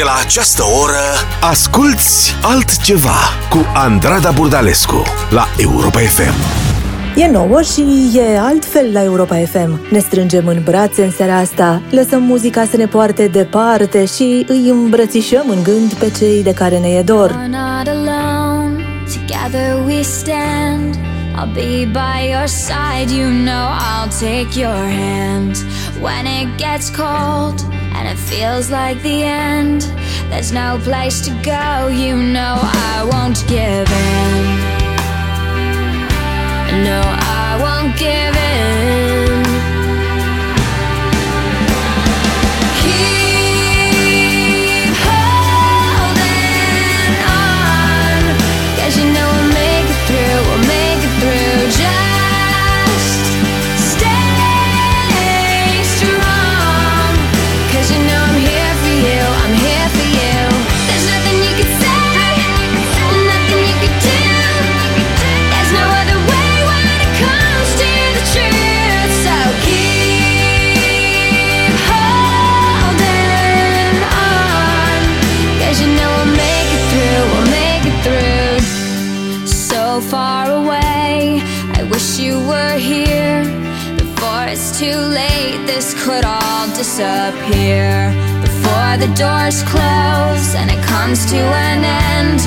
De la această oră Asculți altceva Cu Andrada Burdalescu La Europa FM E nouă și e altfel la Europa FM. Ne strângem în brațe în seara asta, lăsăm muzica să ne poarte departe și îi îmbrățișăm în gând pe cei de care ne e dor. Together we stand I'll be by your side, you know I'll take your hand When it gets cold and it feels like the end. There's no place to go, you know I won't give in. No, I won't give doors close and it comes to an end.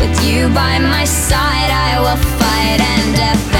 With you by my side, I will fight and defend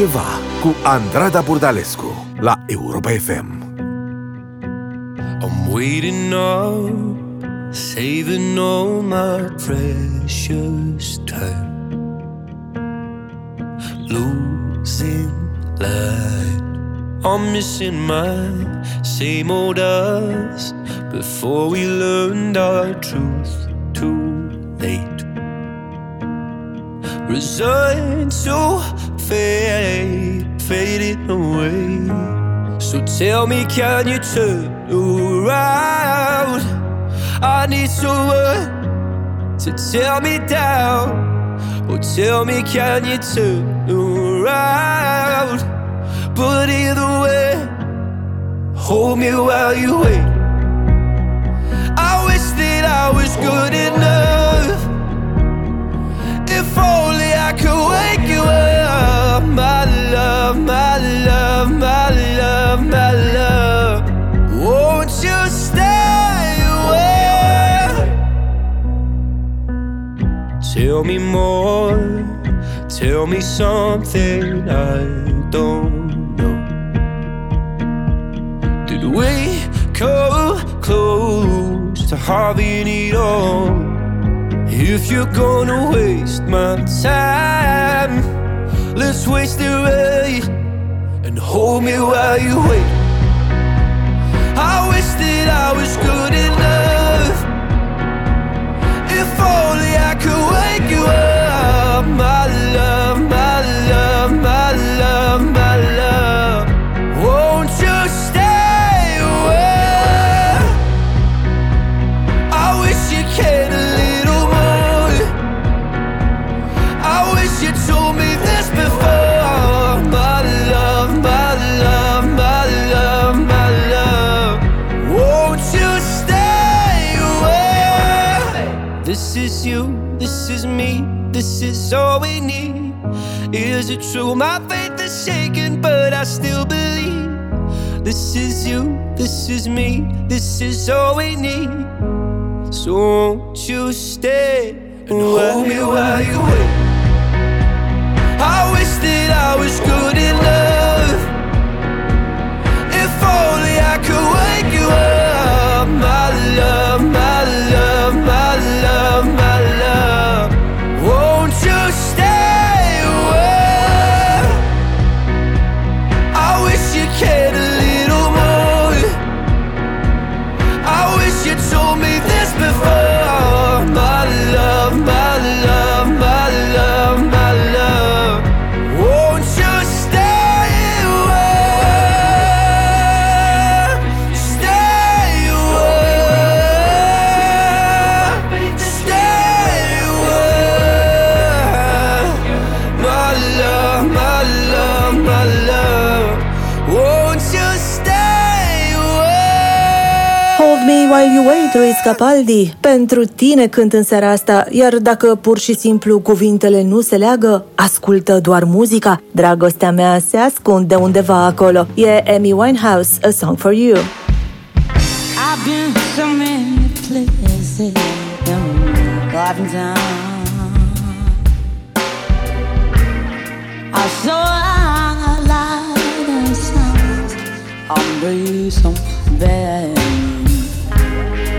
altceva Cu Andrada Burdalescu La Europa FM I'm waiting up, saving all my precious time. Losing light, I'm missing my same old us before we learned our truth too late. Resigned to fade, fading away. So tell me, can you turn around? I need someone to tear me down. Oh, tell me, can you turn around? But either way, hold me while you wait. I wish that I was good enough only I could wake you up, my love, my love, my love, my love. Won't you stay? Tell me more, tell me something I don't know. Did we come close to having it all? If you're gonna waste my time, let's waste it right and hold me while you wait. I wish that I was good enough. If only I could wake you up, my love, this is all we need. Is it true? My faith is shaken, but I still believe. This is you, this is me, this is all we need. So won't you stay and hold me while you wait? I wish that I was good enough. If only I could wake you up, my love, my Capaldi, pentru tine cânt în seara asta, iar dacă pur și simplu cuvintele nu se leagă, ascultă doar muzica. Dragostea mea se ascunde undeva acolo. E Amy Winehouse, A Song For You. I've been so many places, I saw a light and sounds, I'm really some bad.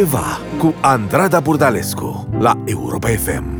altceva cu Andrada Burdalescu la Europa FM.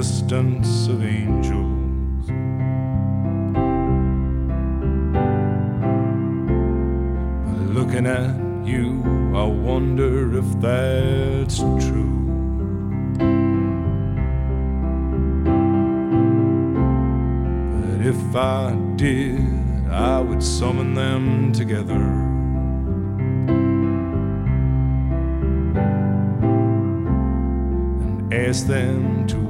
the existence of angels. But looking at you, I wonder if that's true. But if I did, I would summon them together. And ask them to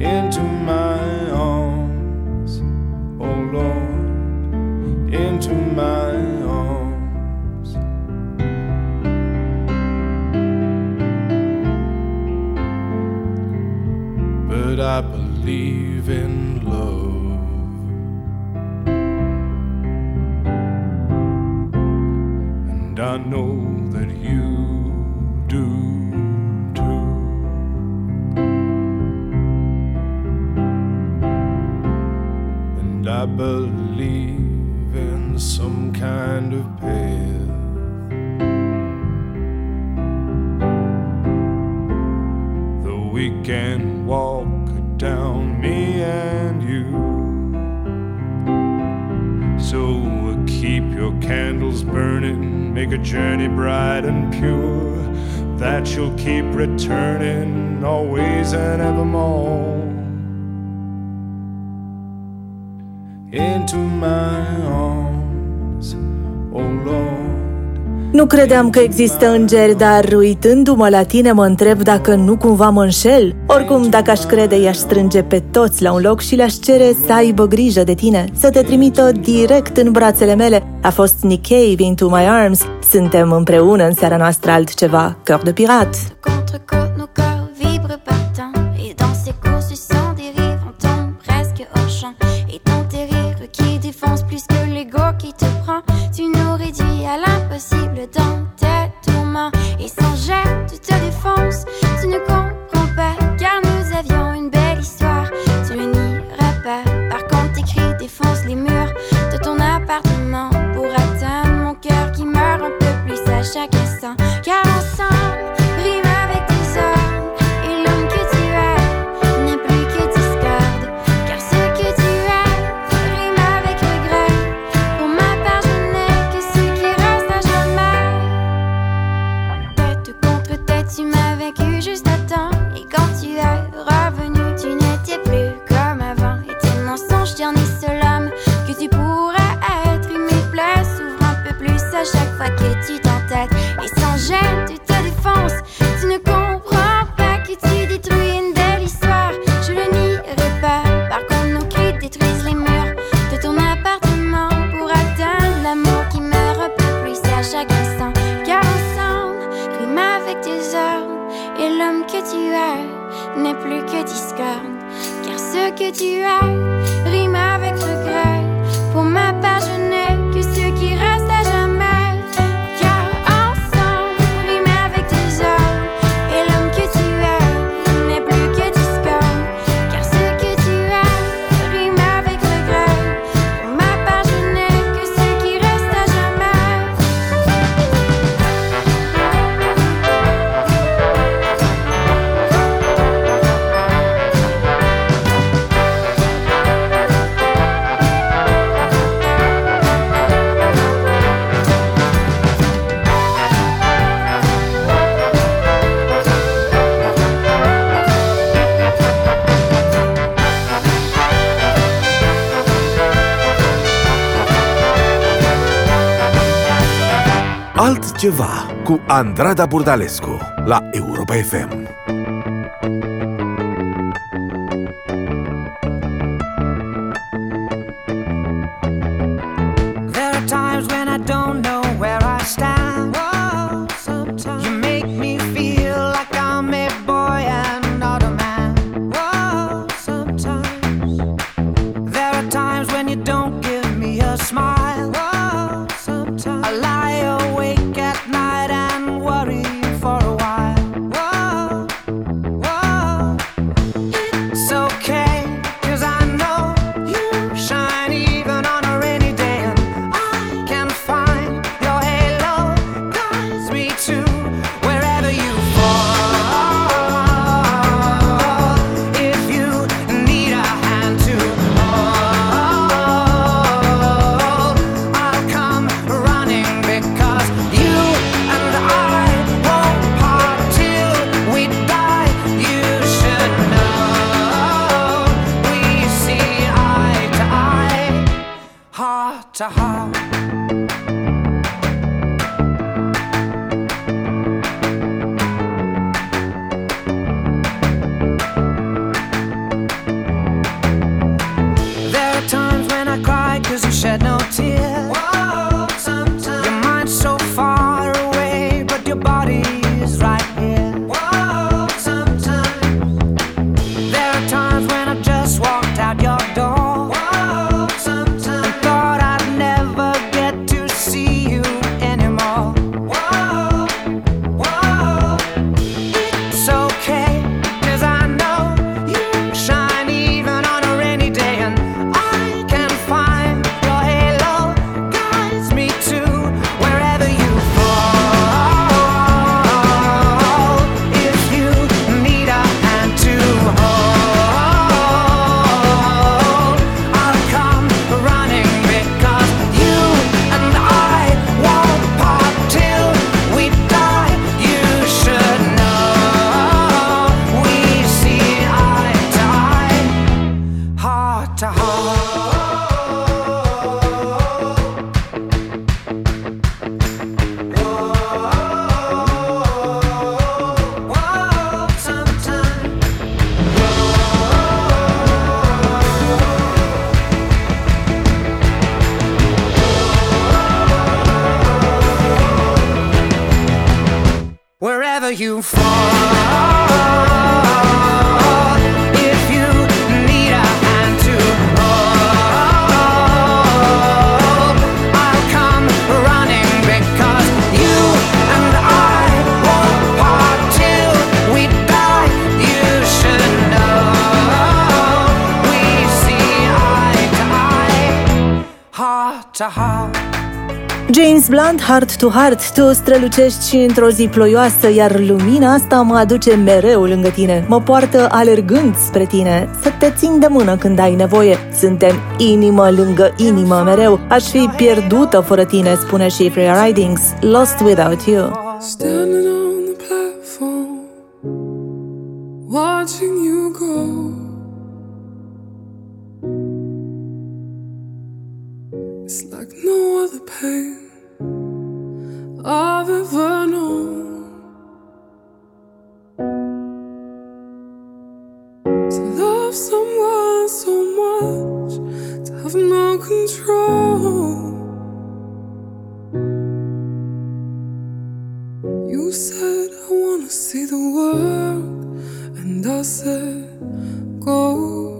into my arms, oh Lord, into my credeam că există îngeri, dar uitându-mă la tine mă întreb dacă nu cumva mă înșel. Oricum, dacă aș crede, i-aș strânge pe toți la un loc și le-aș cere să aibă grijă de tine, să te trimită direct în brațele mele. A fost Nick Cave, Into My Arms. Suntem împreună în seara noastră altceva, Cœur de Pirat. Contre l'impossible dans tes tourments. Et sans jet, tu te défonces. Tu ne comprends pas, car nous avions une belle histoire. Tu ne nieras pas. Par contre, tes cris défoncent les murs de ton appartement pour atteindre mon cœur qui meurt un peu plus à chaque instant. Car Altceva cu Andrada Burdalescu la Europa FM. Heart to Heart, tu strălucești și într-o zi ploioasă, iar lumina asta mă aduce mereu lângă tine. Mă poartă alergând spre tine, să te țin de mână când ai nevoie. Suntem inimă lângă inimă mereu, aș fi pierdută fără tine, spune și Freya Ridings, Lost Without You. Standing on the platform, watching you go. It's like no other pain. see the world, and I said, Go.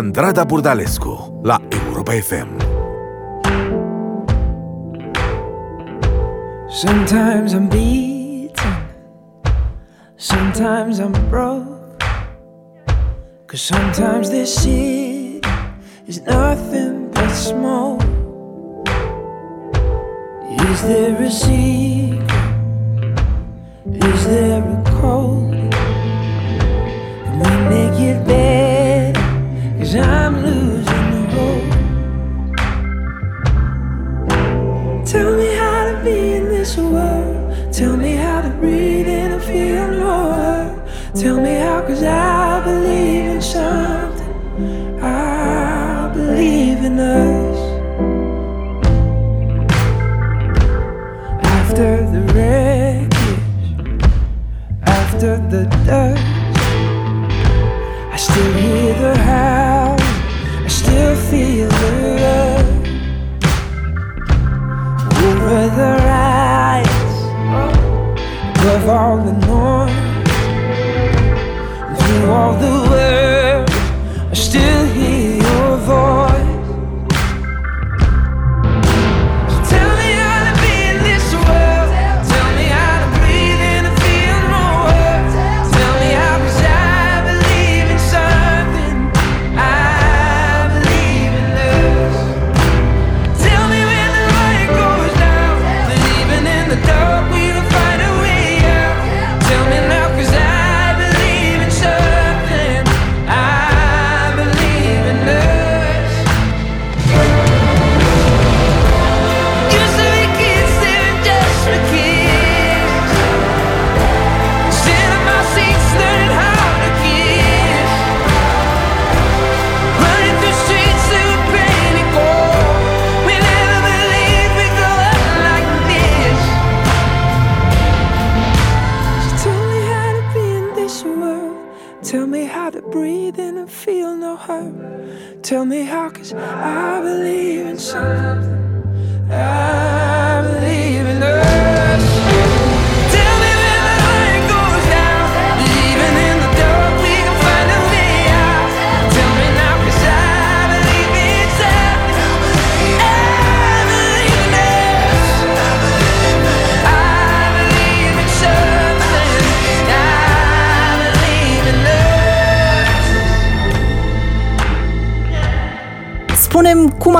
Andrada Burdalescu la Europa FM. Sometimes I'm beaten, sometimes I'm broke. Cause sometimes this city is nothing but smoke. Is there a secret? Is there a code? Cause I believe in something, I believe in us.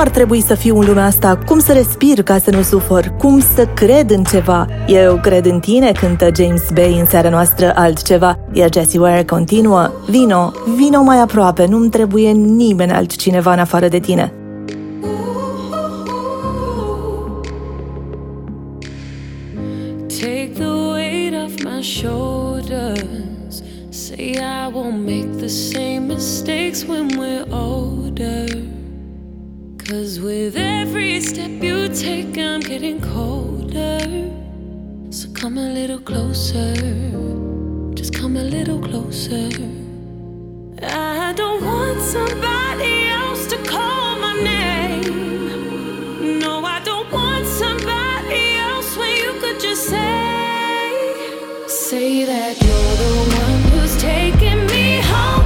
Ar trebui să fiu în lumea asta, cum să respir ca să nu sufăr, cum să cred în ceva. Eu cred în tine, cântă James Bay în seara noastră altceva, iar Jessie Ware continuă. Vino, vino mai aproape, nu-mi trebuie nimeni altcineva în afară de tine. Take the weight off my shoulders. Say I won't make the same mistakes when we're older. Cause with every step you take, I'm getting colder. So come a little closer. Just come a little closer. I don't want somebody else to call my name. No, I don't want somebody else when you could just say, say that you're the one who's taking me home.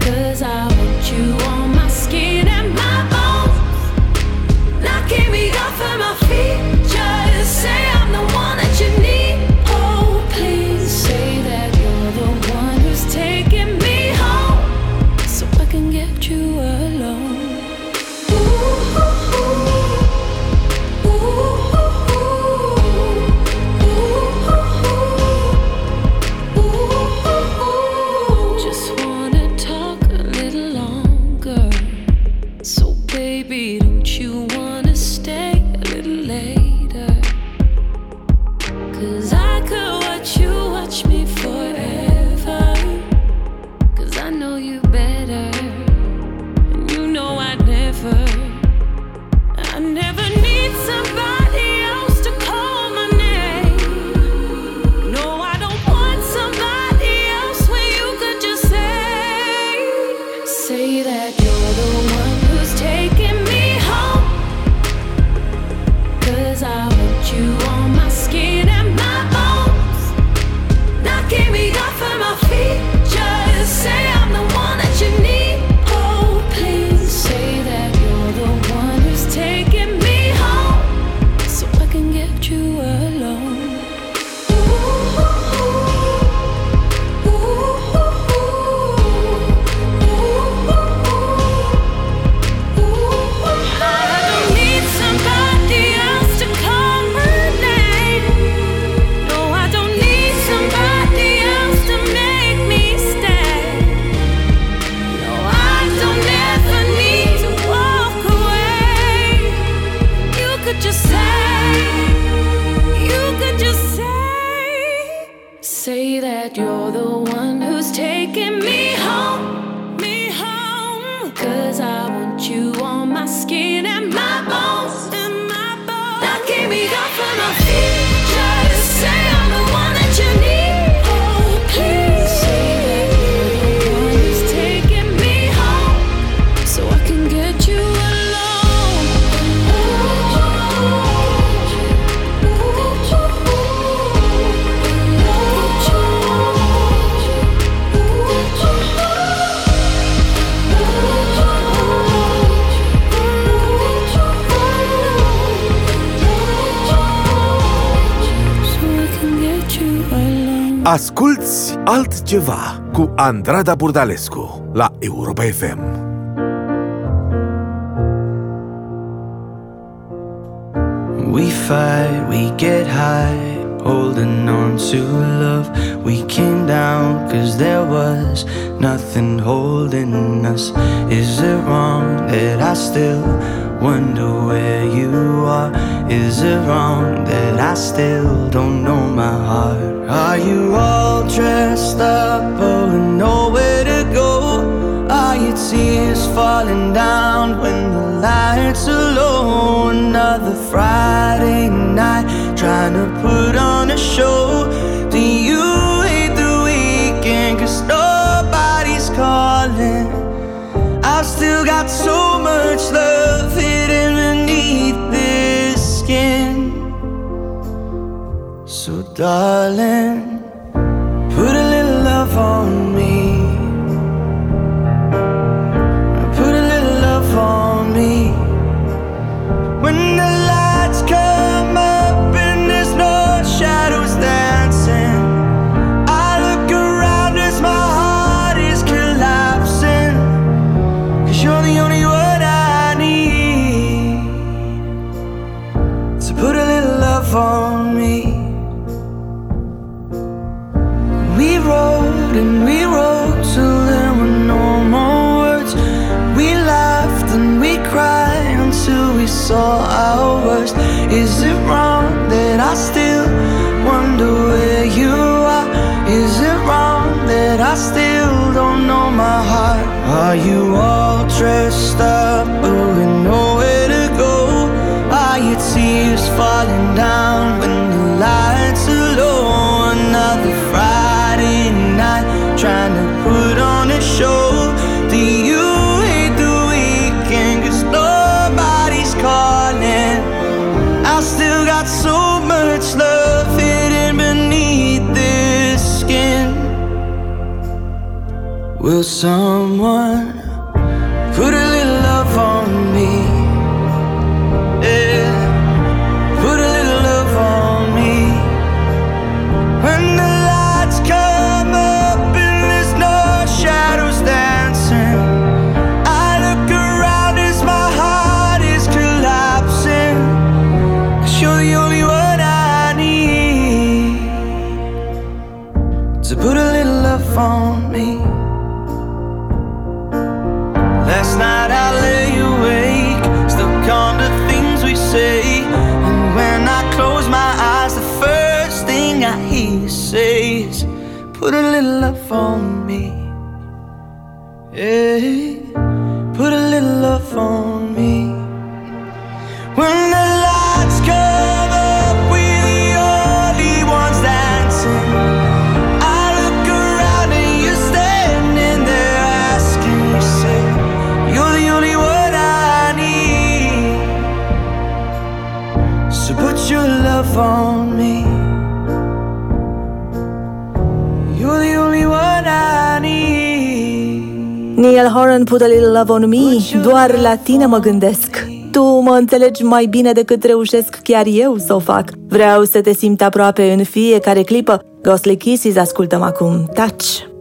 Cause I altceva cu Andrada Burdalescu la Europa FM. We fight, we get high, holding on to love. We came down cause there was nothing holding us. Is it wrong that I still wonder where you are? Is it wrong that I still don't know my heart? Are you all dressed up, and nowhere to go? Are your tears falling down when the lights are low? Another Friday night trying to put on a show. Darling. are you Will someone put a în put a little love doar la tine mă gândesc. Tu mă înțelegi mai bine decât reușesc chiar eu să o fac. Vreau să te simt aproape în fiecare clipă. Ghostly Kisses ascultăm acum. Touch!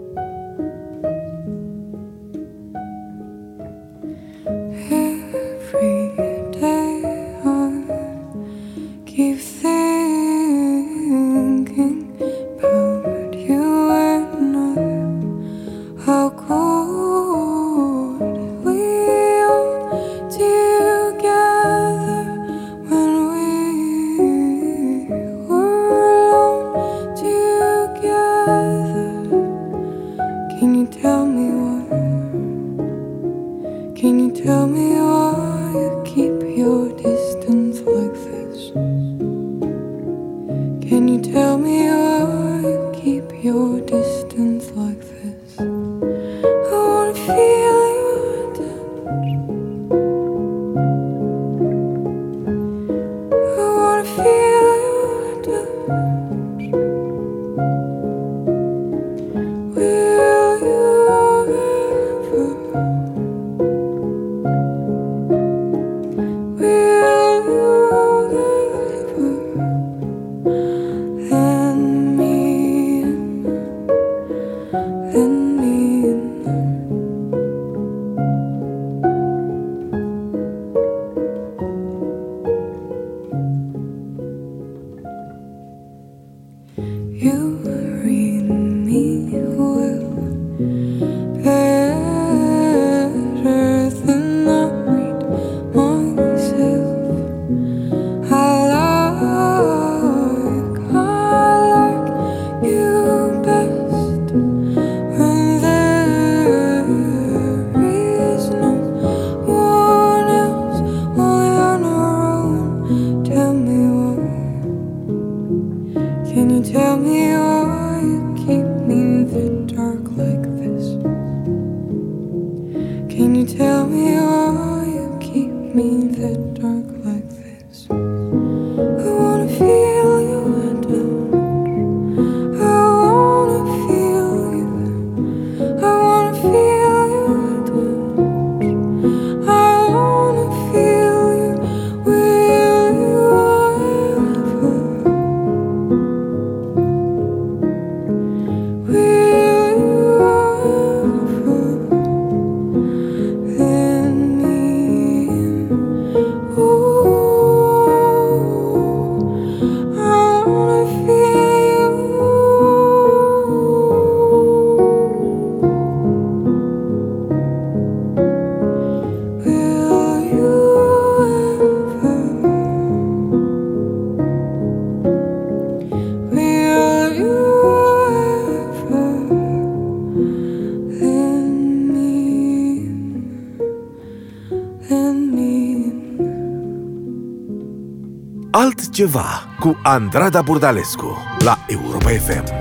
ceva cu Andrada Burdalescu la Europa FM.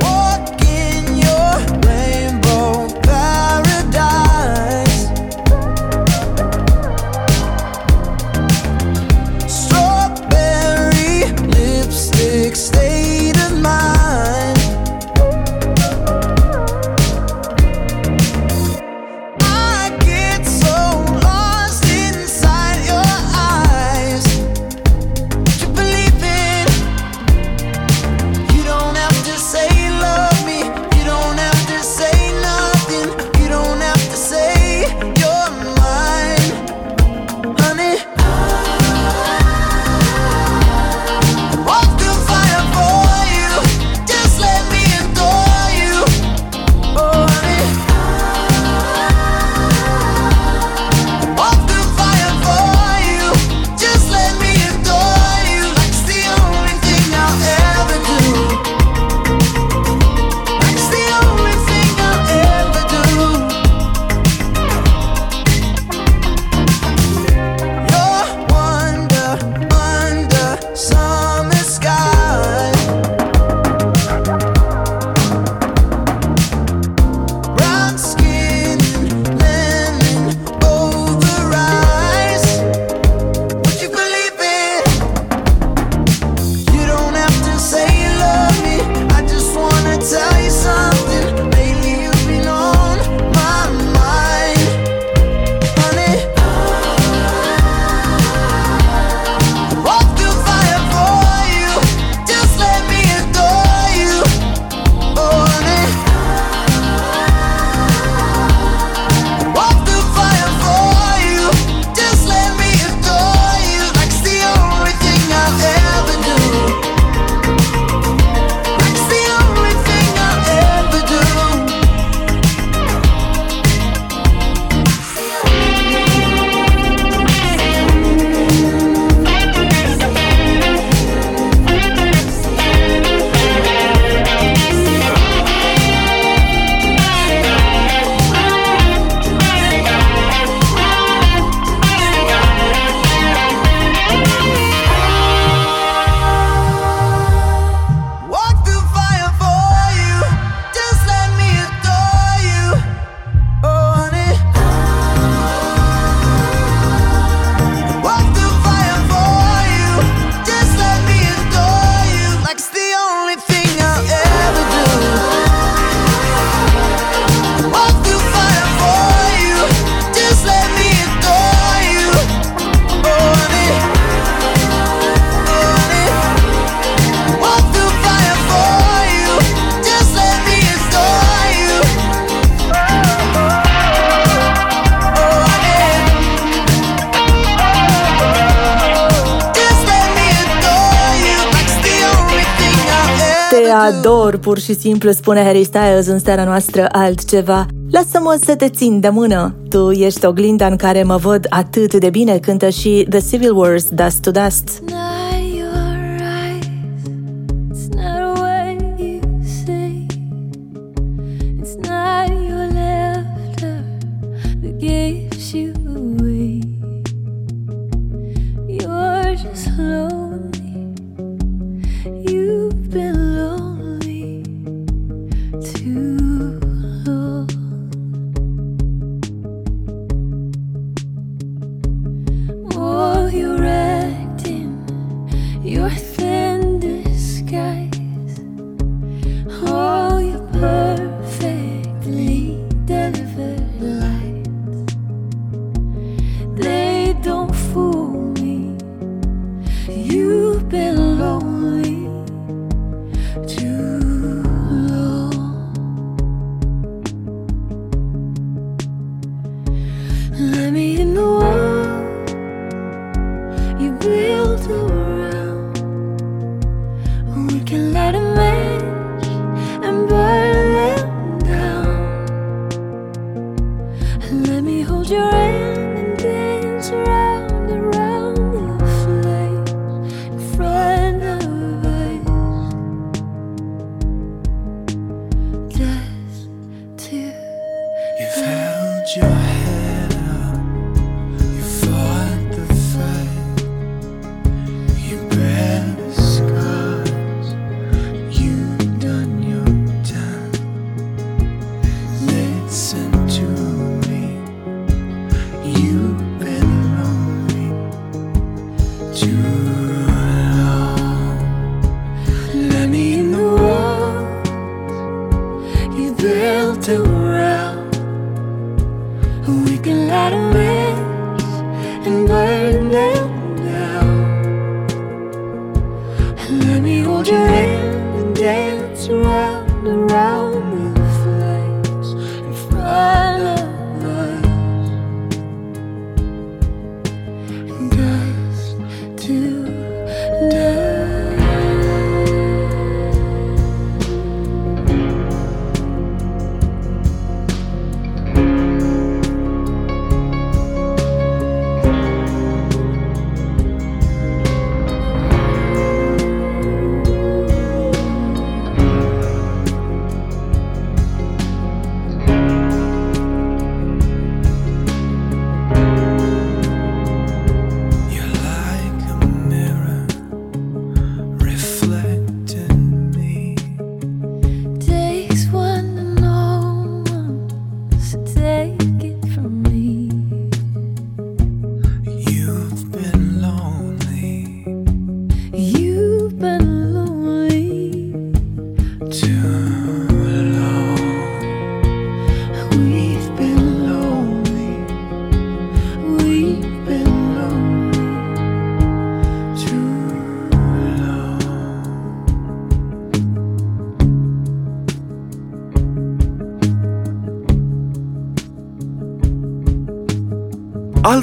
ușor, pur și simplu spune Harry Styles în seara noastră altceva. Lasă-mă să te țin de mână. Tu ești oglinda în care mă văd atât de bine, cântă și The Civil Wars Dust to Dust.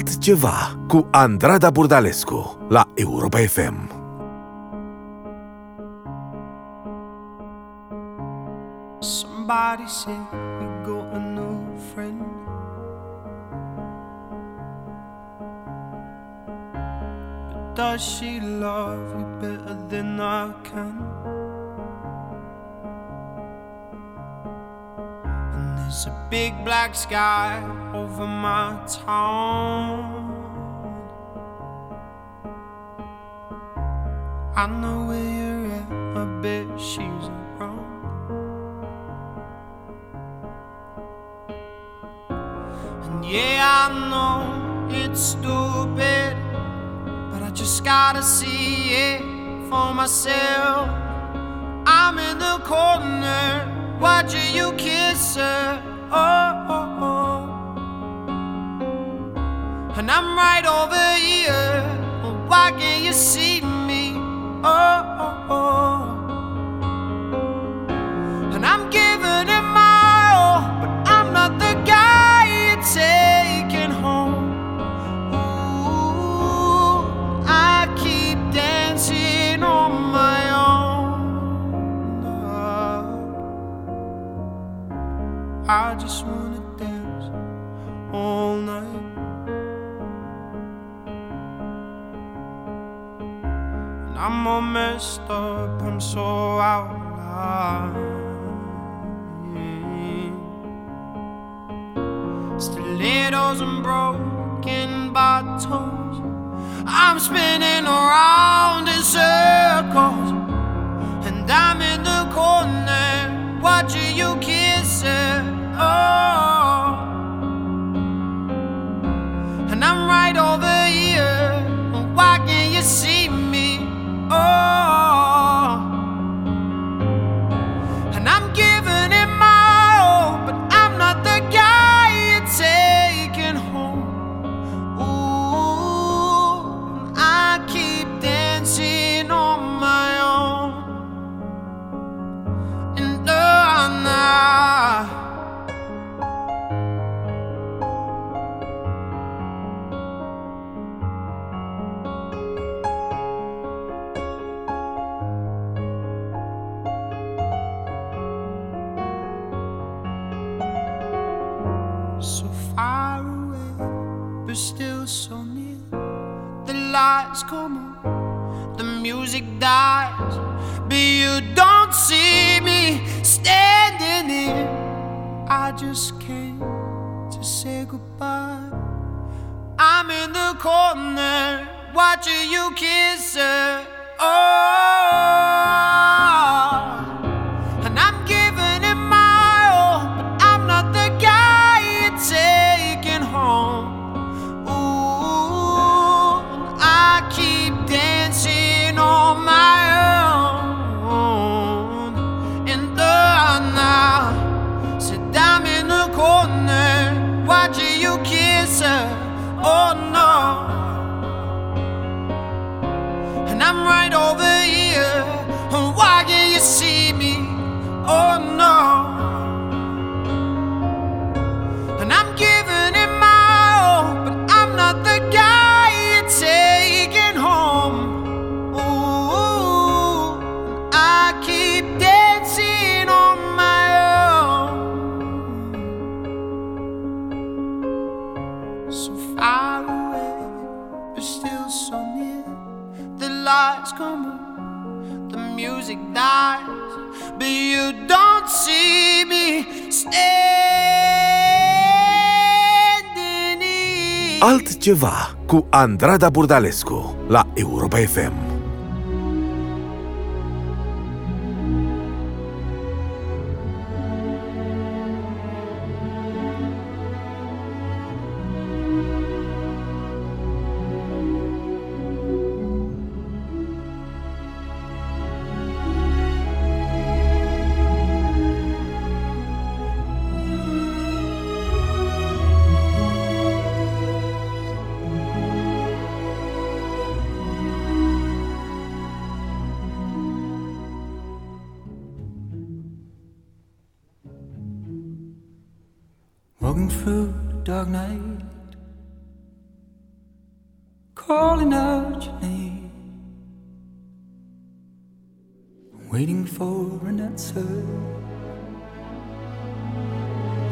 Altceva cu Andrada Burdalescu la Europa FM. Somebody said we got a new friend. But does she love you better than I can? And there's a big black sky over my town. I know where you're at, I bet she's around. And yeah, I know it's stupid, but I just gotta see it for myself. I'm in the corner watching you kiss I'm right over here. Why can't you see me? Oh. Messed up, I'm so out of line. Stilettos and broken bottles. I'm spinning around in circles. And I'm in the corner watching you kiss her. Oh. So far away, but still so near. The lights come on, the music dies, but you don't see me standing here. I just came to say goodbye. I'm in the corner watching you kiss her. Oh. Here. Altceva cu Andrada Burdalescu la Europa FM. Walking through the dark night, calling out your name, waiting for an answer.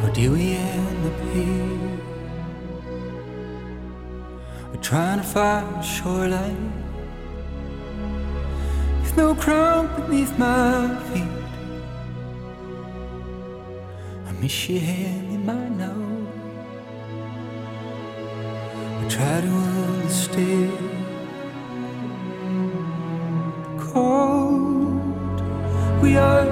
Or do we end up here? We're trying to find a shoreline with no ground beneath my feet. I miss your hand mine now. I try to understand cold. We are,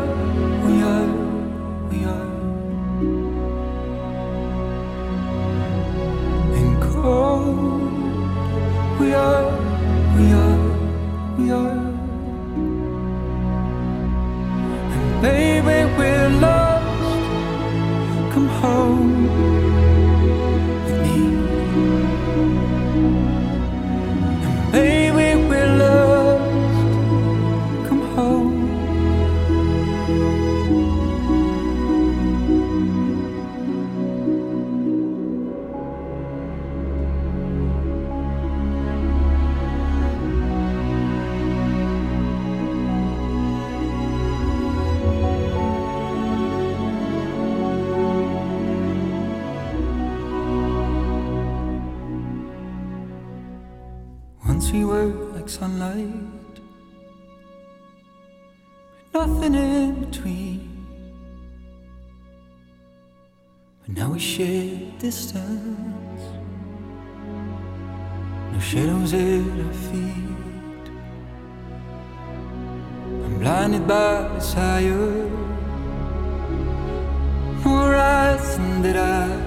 sunlight, but nothing in between. But now we share distance, no shadows at our feet. I'm blinded by desire, no horizon that I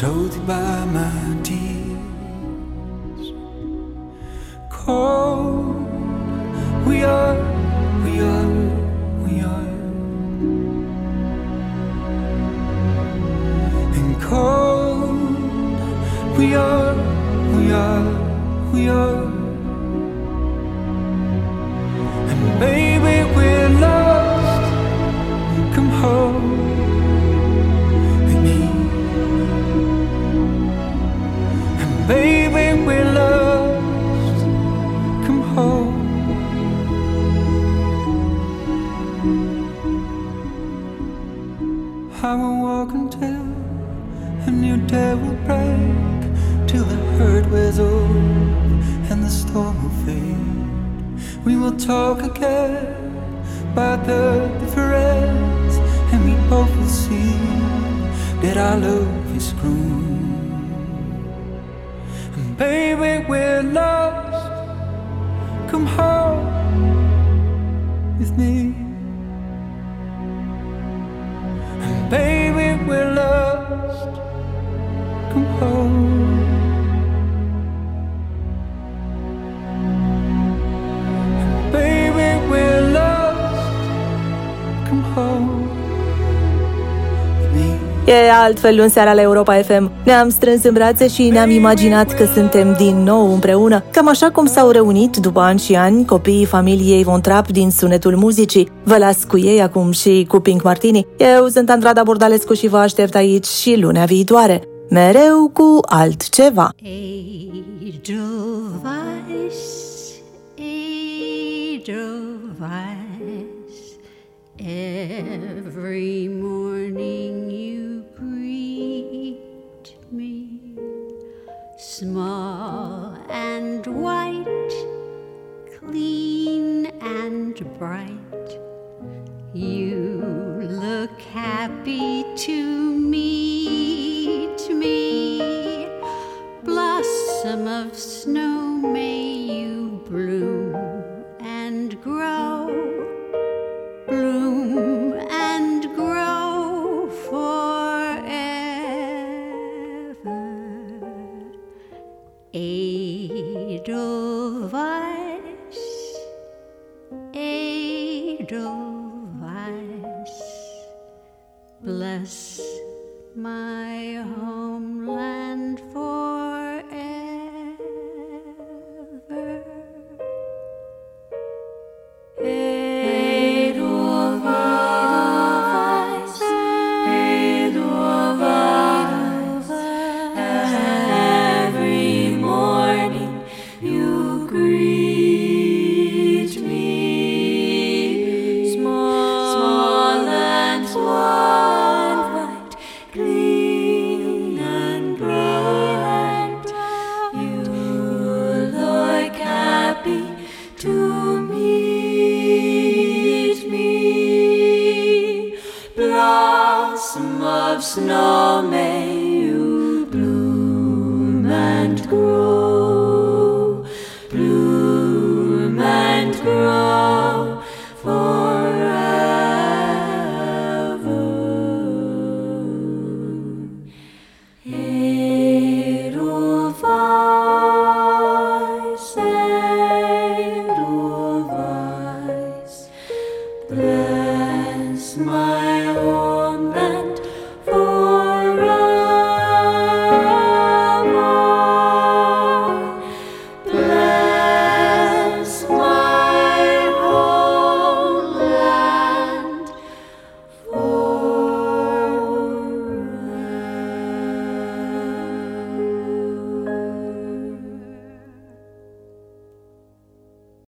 Soothed by my tears. Cold We are, we are, we are. And cold We are, we are, we are I will walk until a new day will break, till the hurt wears off and the storm will fade. We will talk again about the difference, and we both will see that our love is grown. And baby, we're lost. Come home with me. E al altfel luni seara la Europa FM. Ne-am strâns în brațe și ne-am imaginat că suntem din nou împreună, cam așa cum s-au reunit după ani și ani copiii familiei Von Trapp din Sunetul Muzicii. Vă las cu ei acum și cu Pink Martini. Eu sunt Andrada Burdalescu și vă aștept aici și lunea viitoare. Mereu cu altceva. Edelweiss, Edelweiss, every morning you small and white, clean and bright. You look happy to meet me. Blossom of snow, may you bloom and grow, Edelweiss, Edelweiss, bless my homeland